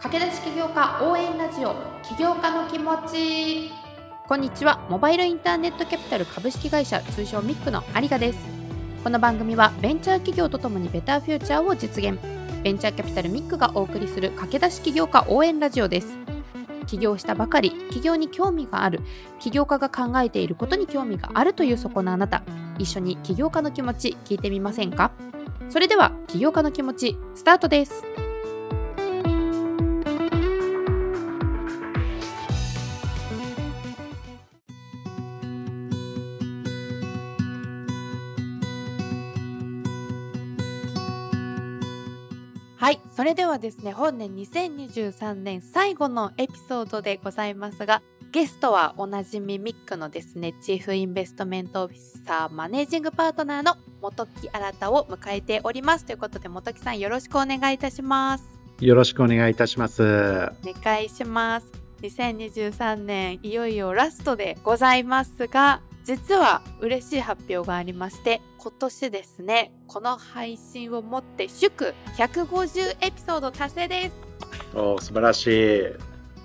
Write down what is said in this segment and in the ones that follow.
駆け出し起業家応援ラジオ起業家の気持ち。こんにちは。モバイルインターネットキャピタル株式会社通称ミックの有賀です。この番組はベンチャー企業とともにベターフューチャーを実現。ベンチャーキャピタルミックがお送りする駆け出し起業家応援ラジオです。起業したばかり起業に興味がある起業家が考えていることに興味があるというそこのあなた。一緒に起業家の気持ち聞いてみませんか？それでは起業家の気持ちスタートです。それではですね本年2023年最後のエピソードでございますがゲストはおなじみミックのですねチーフインベストメントオフィサーマネージングパートナーの本木新を迎えております。ということで本木さんよろしくお願いいたします。よろしくお願いいたします。お願いします。2023年いよいよラストでございますが実は嬉しい発表がありまして今年ですねこの配信をもって祝150エピソード達成です。お素晴らし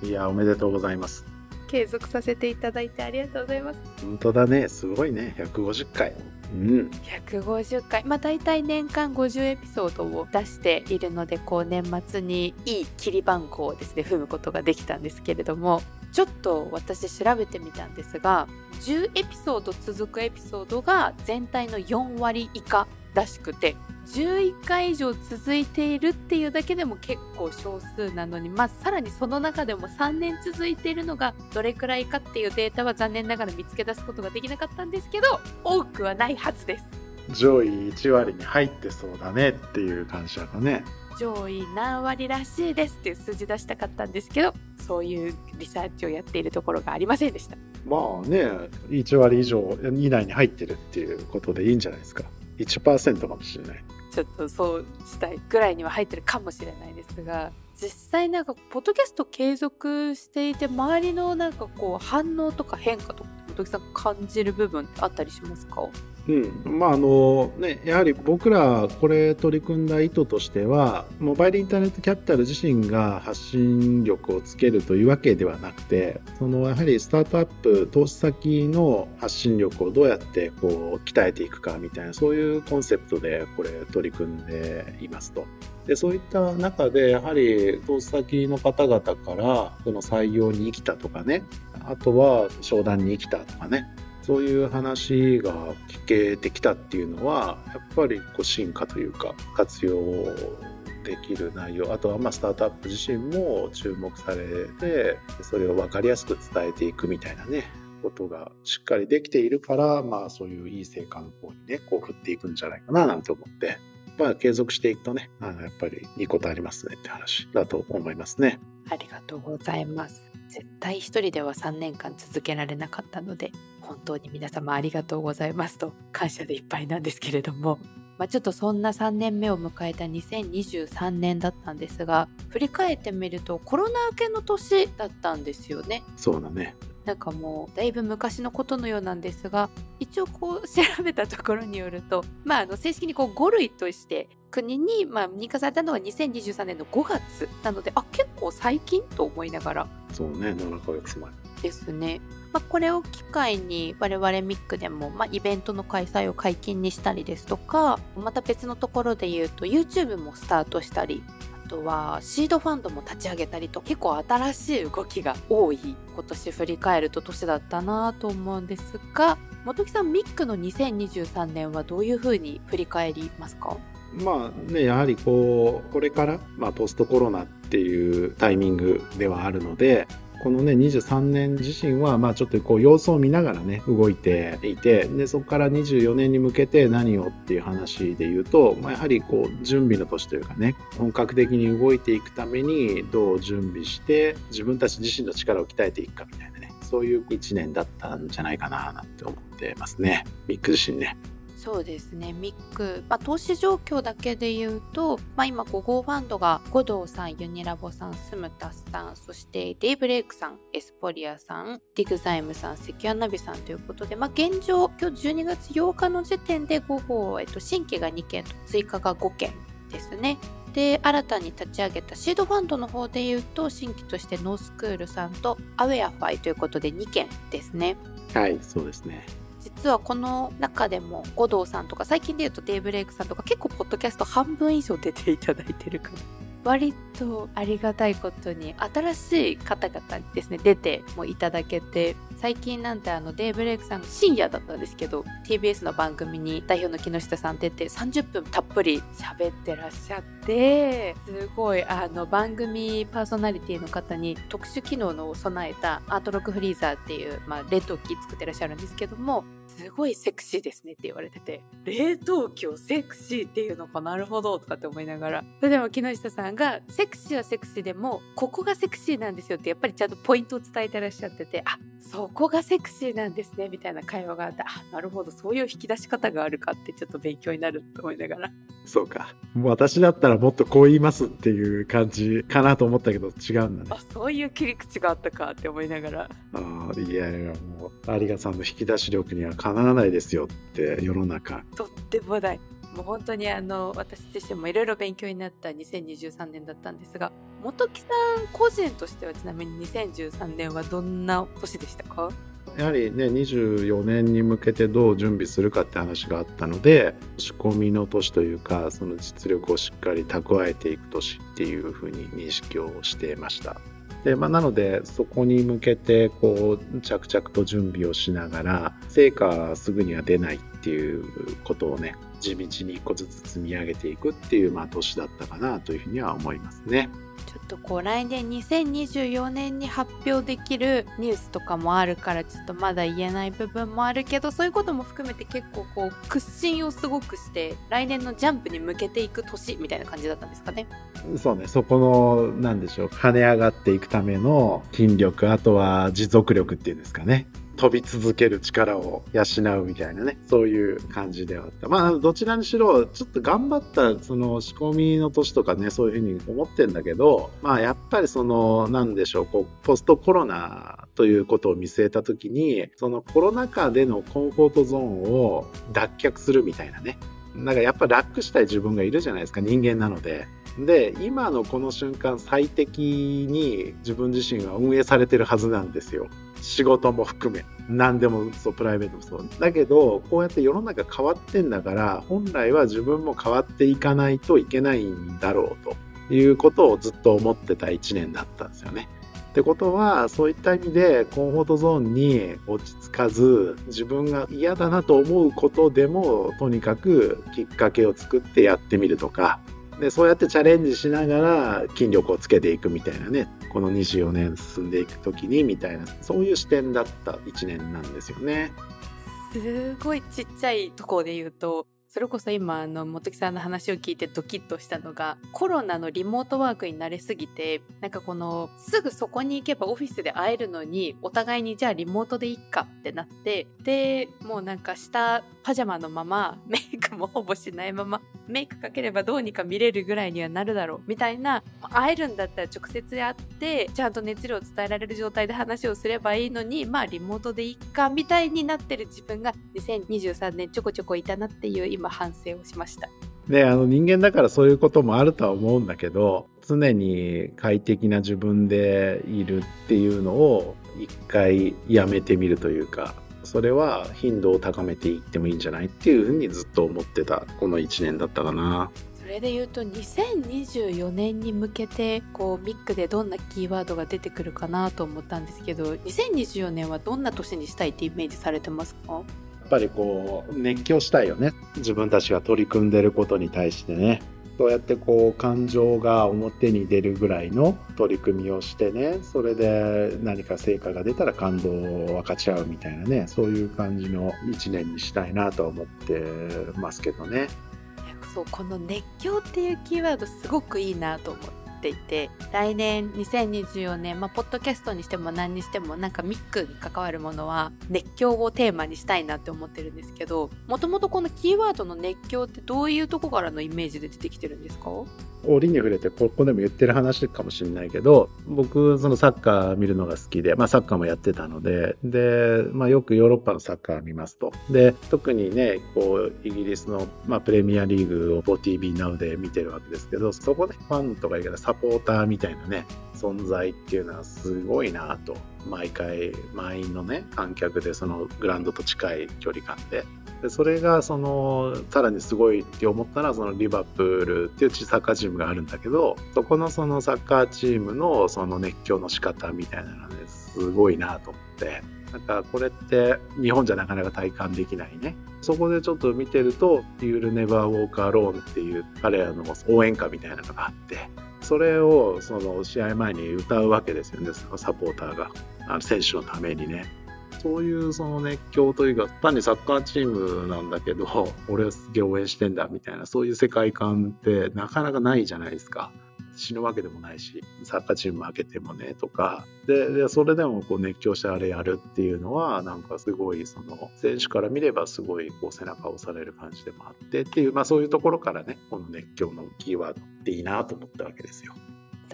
い。いやおめでとうございます。継続させていただいてありがとうございます。本当だね。すごいね。150回。うん。150回。まあ大体年間50エピソードを出しているのでこう年末にいい切り番号をですね踏むことができたんですけれどもちょっと私調べてみたんですが10エピソード続くエピソードが全体の4割以下らしくて11回以上続いているっていうだけでも結構少数なのに、まあ、さらにその中でも3年続いているのがどれくらいかっていうデータは残念ながら見つけ出すことができなかったんですけど多くはないはずです。上位1割に入ってそうだねっていう感謝だね。上位何割らしいですっていう数字出したかったんですけどそういうリサーチをやっているところがありませんでした。まあね1割以上以内に入ってるっていうことでいいんじゃないですか。1%かもしれない。ちょっとそうしたいぐらいには入ってるかもしれないですが実際なんかポッドキャスト継続していて周りのなんかこう反応とか変化とか本木さん感じる部分あったりしますか？うんまああのね、やはり僕らこれ取り組んだ意図としてはモバイルインターネットキャピタル自身が発信力をつけるというわけではなくてそのやはりスタートアップ投資先の発信力をどうやってこう鍛えていくかみたいなそういうコンセプトでこれ取り組んでいますと。でそういった中でやはり投資先の方々からその採用に生きたとかねあとは商談に生きたとかねそういう話が聞けてきたっていうのはやっぱりこう進化というか活用できる内容あとはまあスタートアップ自身も注目されてそれを分かりやすく伝えていくみたいなねことがしっかりできているからまあそういういい成果の方にねこう振っていくんじゃないかななんて思ってまあ継続していくとねあのやっぱりいいことありますねって話だと思いますね。ありがとうございます絶対一人では3年間続けられなかったので本当に皆様ありがとうございますと感謝でいっぱいなんですけれども、まあ、ちょっとそんな3年目を迎えた2023年だったんですが振り返ってみるとコロナ明けの年だったんですよね。そうだねなんかもうだいぶ昔のことのようなんですが一応こう調べたところによると、まあ、あの正式にこう5類として国にまあ認可されたのが2023年の5月なのであ結構最近と思いながらそうね7ヶ月前ですね。まあ、これを機会に我々ミックでも、まあ、イベントの開催を解禁にしたりですとかまた別のところで言うと YouTube もスタートしたりあとはシードファンドも立ち上げたりと結構新しい動きが多い今年振り返ると年だったなと思うんですが本木さんミックの2023年はどういうふうに振り返りますか？まあね、やはりこうこれから、まあ、ポストコロナっていうタイミングではあるのでこのね23年自身はまあちょっとこう様子を見ながらね動いていてでそこから24年に向けて何をっていう話で言うと、まあ、やはりこう準備の年というかね本格的に動いていくためにどう準備して自分たち自身の力を鍛えていくかみたいなねそういう1年だったんじゃないかななんて思ってますねビッグ自身ね。そうですね。 MIC、まあ、投資状況だけで言うと、まあ、今5号ファンドが五道さんユニラボさんスムタスさんそしてデイブレイクさんエスポリアさんディグザイムさんセキュアナビさんということで、まあ、現状今日12月8日の時点で5号、えっと、新規が2件と追加が5件ですね。で新たに立ち上げたシードファンドの方で言うと新規としてノースクールさんとアウェアファイということで2件ですね。はいそうですね。実はこの中でも五道さんとか最近で言うとデイブレイクさんとか結構ポッドキャスト半分以上出ていただいてるから割とありがたいことに新しい方々にですね出てもいただけて最近なんてあのデイブレイクさんの深夜だったんですけど TBS の番組に代表の木下さん出て30分たっぷり喋ってらっしゃってすごいあの番組パーソナリティの方に特殊機能の備えたアートロックフリーザーっていう、まあ、冷凍機作ってらっしゃるんですけどもすごいセクシーですねって言われてて、冷凍機をセクシーっていうのかなるほどとかって思いながら。それでも木下さんが、セクシーはセクシーでも、ここがセクシーなんですよってやっぱりちゃんとポイントを伝えてらっしゃってて、あ、そこがセクシーなんですねみたいな会話があって、あ、なるほど、そういう引き出し方があるかってちょっと勉強になると思いながら。そうか。私だったらもっとこう言いますっていう感じかなと思ったけど違うんだね。あ、そういう切り口があったかって思いながら。ああ、いやいや、もう、有賀さんの引き出し力にはかなわないですよって世の中とってもないもう本当にあの私自身もいろいろ勉強になった2023年だったんですが本木さん個人としてはちなみに2013年はどんな年でしたか？やはりね24年に向けてどう準備するかって話があったので仕込みの年というかその実力をしっかり蓄えていく年っていうふうに認識をしていました。でまあ、なのでそこに向けてこう着々と準備をしながら成果はすぐには出ないっていうことをね地道に一個ずつ積み上げていくっていう、まあ、年だったかなというふうには思いますね。ちょっとこう来年2024年に発表できるニュースとかもあるからちょっとまだ言えない部分もあるけどそういうことも含めて結構こう屈伸をすごくして来年のジャンプに向けていく年みたいな感じだったんですかね。そうねそこのなんでしょう跳ね上がっていくための筋力あとは持続力っていうんですかね。飛び続ける力を養うみたいなね、そういう感じではあった。まあ、どちらにしろ、ちょっと頑張ったその仕込みの年とかね、そういうふうに思ってんだけど、まあ、やっぱりその、なんでしょう、こう、ポストコロナということを見据えた時に、そのコロナ禍でのコンフォートゾーンを脱却するみたいなね。なんかやっぱ楽したい自分がいるじゃないですか、人間なので。で、今のこの瞬間最適に自分自身は運営されてるはずなんですよ。仕事も含め何でもそうプライベートもそうだけどこうやって世の中変わってんだから本来は自分も変わっていかないといけないんだろうということをずっと思ってた1年だったんですよね。ってことはそういった意味でコンフォートゾーンに落ち着かず自分が嫌だなと思うことでもとにかくきっかけを作ってやってみるとかでそうやってチャレンジしながら筋力をつけていくみたいなねこの24年進んでいく時にみたいなそういう視点だった1年なんですよね。すごいちっちゃいとこで言うとそれこそ今あの本木さんの話を聞いてドキッとしたのがコロナのリモートワークに慣れすぎてなんかこのすぐそこに行けばオフィスで会えるのにお互いにじゃあリモートでいっかってなってでもうなんか下パジャマのままメイク もほぼしないままメイクかければどうにか見れるぐらいにはなるだろうみたいな会えるんだったら直接会ってちゃんと熱量を伝えられる状態で話をすればいいのにまあリモートでいっかみたいになってる自分が2023年ちょこちょこいたなっていう今反省をしました。であの人間だからそういうこともあるとは思うんだけど常に快適な自分でいるっていうのを一回やめてみるというかそれは頻度を高めていってもいいんじゃないっていうふうにずっと思ってたこの1年だったかな。それで言うと2024年に向けてこうミックでどんなキーワードが出てくるかなと思ったんですけど2024年はどんな年にしたいってイメージされてますか？ぱりこう熱狂したいよね。自分たちが取り組んでることに対してねそうやってこう感情が表に出るぐらいの取り組みをしてねそれで何か成果が出たら感動を分かち合うみたいなねそういう感じの1年にしたいなと思ってますけどね。そうこの熱狂っていうキーワードすごくいいなと思って。ていて来年2024年、まあ、ポッドキャストにしても何にしてもなんかミックに関わるものは熱狂をテーマにしたいなって思ってるんですけどもともとこのキーワードの熱狂ってどういうとこからのイメージで出てきてるんですか？折に触れてここでも言ってる話かもしれないけど僕そのサッカー見るのが好きで、まあ、サッカーもやってたのでで、まあ、よくヨーロッパのサッカー見ますと。で特にねこうイギリスの、まあ、プレミアリーグを 4TV Now で見てるわけですけどそこでファンとか言うけどサポーターみたいなね存在っていうのはすごいなと。毎回満員のね観客でそのグラウンドと近い距離感で。でそれがそのさらにすごいって思ったらそのリバプールっていうサッカーチームがあるんだけどそこのそのサッカーチームのその熱狂の仕方みたいなのですごいなと思って。なんかこれって日本じゃなかなか体感できないね。そこでちょっと見てると「You'll Never Walk Alone」っていう彼らの応援歌みたいなのがあってそれをその試合前に歌うわけですよねサポーターが。選手のためにね。そういうその熱狂というか単にサッカーチームなんだけど 俺はすげえ応援してんだみたいなそういう世界観ってなかなかないじゃないですか。死ぬわけでもないしサッカーチーム負けてもねとかででそれでもこう熱狂してあれやるっていうのはなんかすごいその選手から見ればすごいこう背中を押される感じでもあってっていう、まあ、そういうところからねこの熱狂のキーワードっていいなと思ったわけですよ。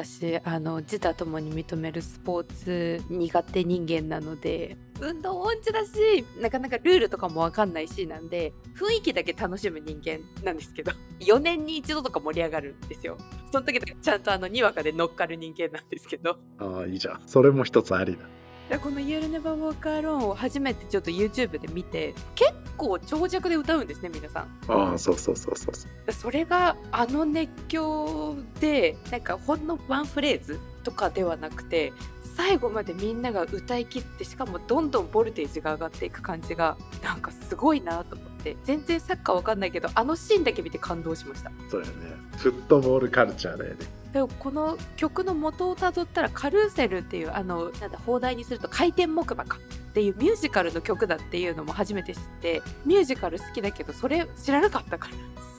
私あの自他ともに認めるスポーツ苦手人間なので運動音痴だしなかなかルールとかも分かんないしなんで雰囲気だけ楽しむ人間なんですけど 4年に一度とか盛り上がるんですよ。その時ちゃんとあのにわかで乗っかる人間なんですけど。ああいいじゃん。それも一つありだ。この「You'll Never Walk Alone」を初めてちょっと YouTube で見て結構長尺で歌うんですね皆さん。ああそうそうそうそう。それがあの熱狂でなんかほんのワンフレーズとかではなくて最後までみんなが歌い切ってしかもどんどんボルテージが上がっていく感じがなんかすごいなと思って。全然サッカーわかんないけどあのシーンだけ見て感動しました。そうやね。フットボールカルチャーだよねでもこの曲の元をたどったらカルーセルっていうあのなんだ放題にすると回転木馬かっていうミュージカルの曲だっていうのも初めて知ってミュージカル好きだけどそれ知らなかったから。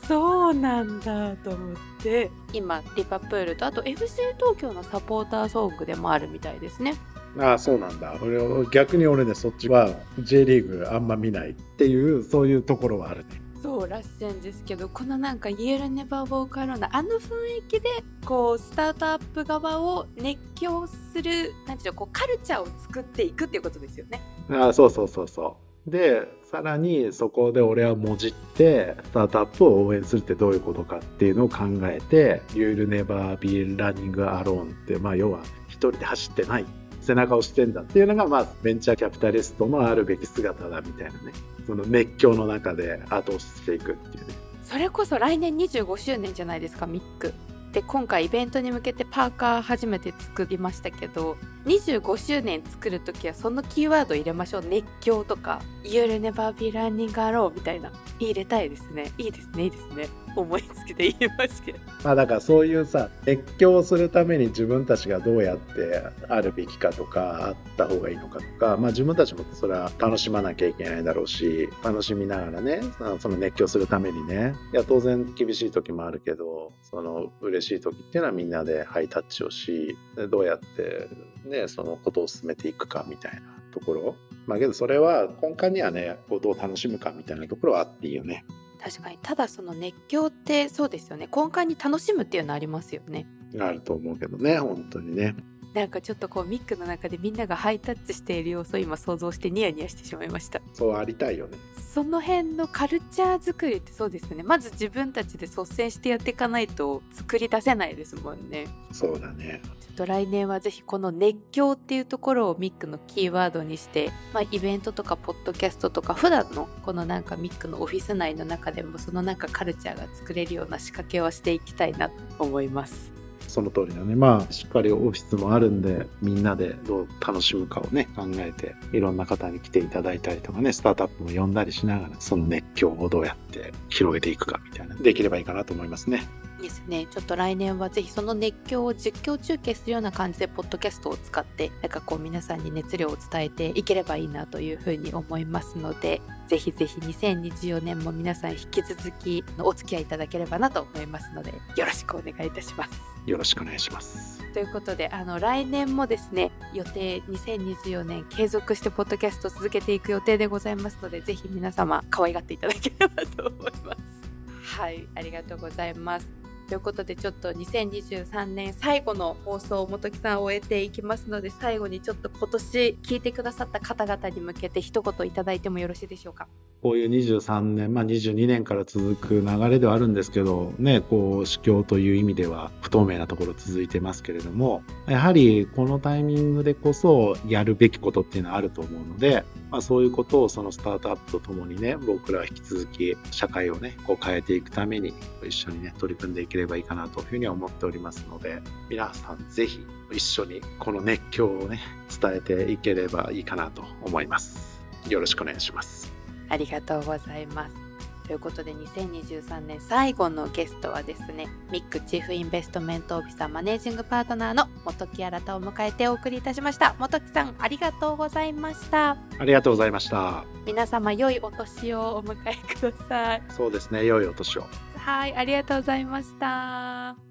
そうなんだと思って。今リバプールとあと FC 東京のサポーターソングでもあるみたいですね。ああそうなんだ。俺逆に俺ねそっちは J リーグあんま見ないっていうそういうところはあるねそうらしいんですけどこのなんか「イエルネバーボーカローナ」あの雰囲気でこうスタートアップ側を熱狂するなんていうのこうカルチャーを作っていくっていうことですよね。あそうそうそうそうでさらにそこで俺はもじってスタートアップを応援するってどういうことかっていうのを考えて「You'll Never Be Running Alone」ってまあ要は一人で走ってない背中を押してんだっていうのが、まあ、ベンチャーキャピタリストのあるべき姿だみたいなね。その熱狂の中で後押ししていくっていうね。それこそ来年25周年じゃないですかミックで今回イベントに向けてパーカー初めて作りましたけど25周年作る時はそのキーワード入れましょう。熱狂とか「You'll never be running alone」みたいな。入れたいですね。いいですねいいですね。思いつきで言いますけど。まあだからそういうさ熱狂するために自分たちがどうやってあるべきかとかあった方がいいのかとかまあ自分たちもそれは楽しまなきゃいけないだろうし楽しみながらねその熱狂するためにね。いや当然厳しい時もあるけどその嬉しい時っていうのはみんなでハイタッチをしどうやってねそのことを進めていくかみたいなところ。まあけどそれは根幹にはねこうどう楽しむかみたいなところはあっていいよね。確かに。ただその熱狂ってそうですよね。根幹に楽しむっていうのありますよね。あると思うけどね。本当にね。なんかちょっとこうミックの中でみんながハイタッチしている様子を今想像してニヤニヤしてしまいました。そうありたいよねその辺のカルチャー作りってそうですね。まず自分たちで率先してやっていかないと作り出せないですもんね。そうだね。ちょっと来年はぜひこの熱狂っていうところをミックのキーワードにして、まあ、イベントとかポッドキャストとか普段のこのなんかミックのオフィス内の中でもそのなんかカルチャーが作れるような仕掛けをしていきたいなと思いますその通りだね。まあ、しっかりオフィスもあるんで、みんなでどう楽しむかをね、考えて、いろんな方に来ていただいたりとかね、スタートアップも呼んだりしながら、その熱狂をどうやって広げていくかみたいな、できればいいかなと思いますね。ですね。ちょっと来年はぜひその熱狂を実況中継するような感じでポッドキャストを使ってなんかこう皆さんに熱量を伝えていければいいなというふうに思いますのでぜひぜひ2024年も皆さん引き続きお付き合いいただければなと思いますのでよろしくお願いいたします。よろしくお願いします。ということであの来年もですね予定2024年継続してポッドキャスト続けていく予定でございますのでぜひ皆様可愛がっていただければと思います。はいありがとうございますということでちょっと2023年最後の放送を本木さん終えていきますので最後にちょっと今年聞いてくださった方々に向けて一言いただいてもよろしいでしょうか？こういう23年、まあ、22年から続く流れではあるんですけど、ね、こう、死境という意味では不透明なところ続いてますけれども、やはりこのタイミングでこそやるべきことっていうのはあると思うので、まあ、そういうことをそのスタートアップとともにね、僕らは引き続き社会をね、こう変えていくために一緒にね、取り組んでいければいいかなというふうには思っておりますので、皆さんぜひ一緒にこの熱狂をね、伝えていければいいかなと思います。よろしくお願いします。ありがとうございます。ということで2023年最後のゲストはですねミックチーフインベストメントオフィサーマネージングパートナーの本木新を迎えてお送りいたしました本木さんありがとうございましたありがとうございました皆様良いお年をお迎えくださいそうですね良いお年をはいありがとうございました。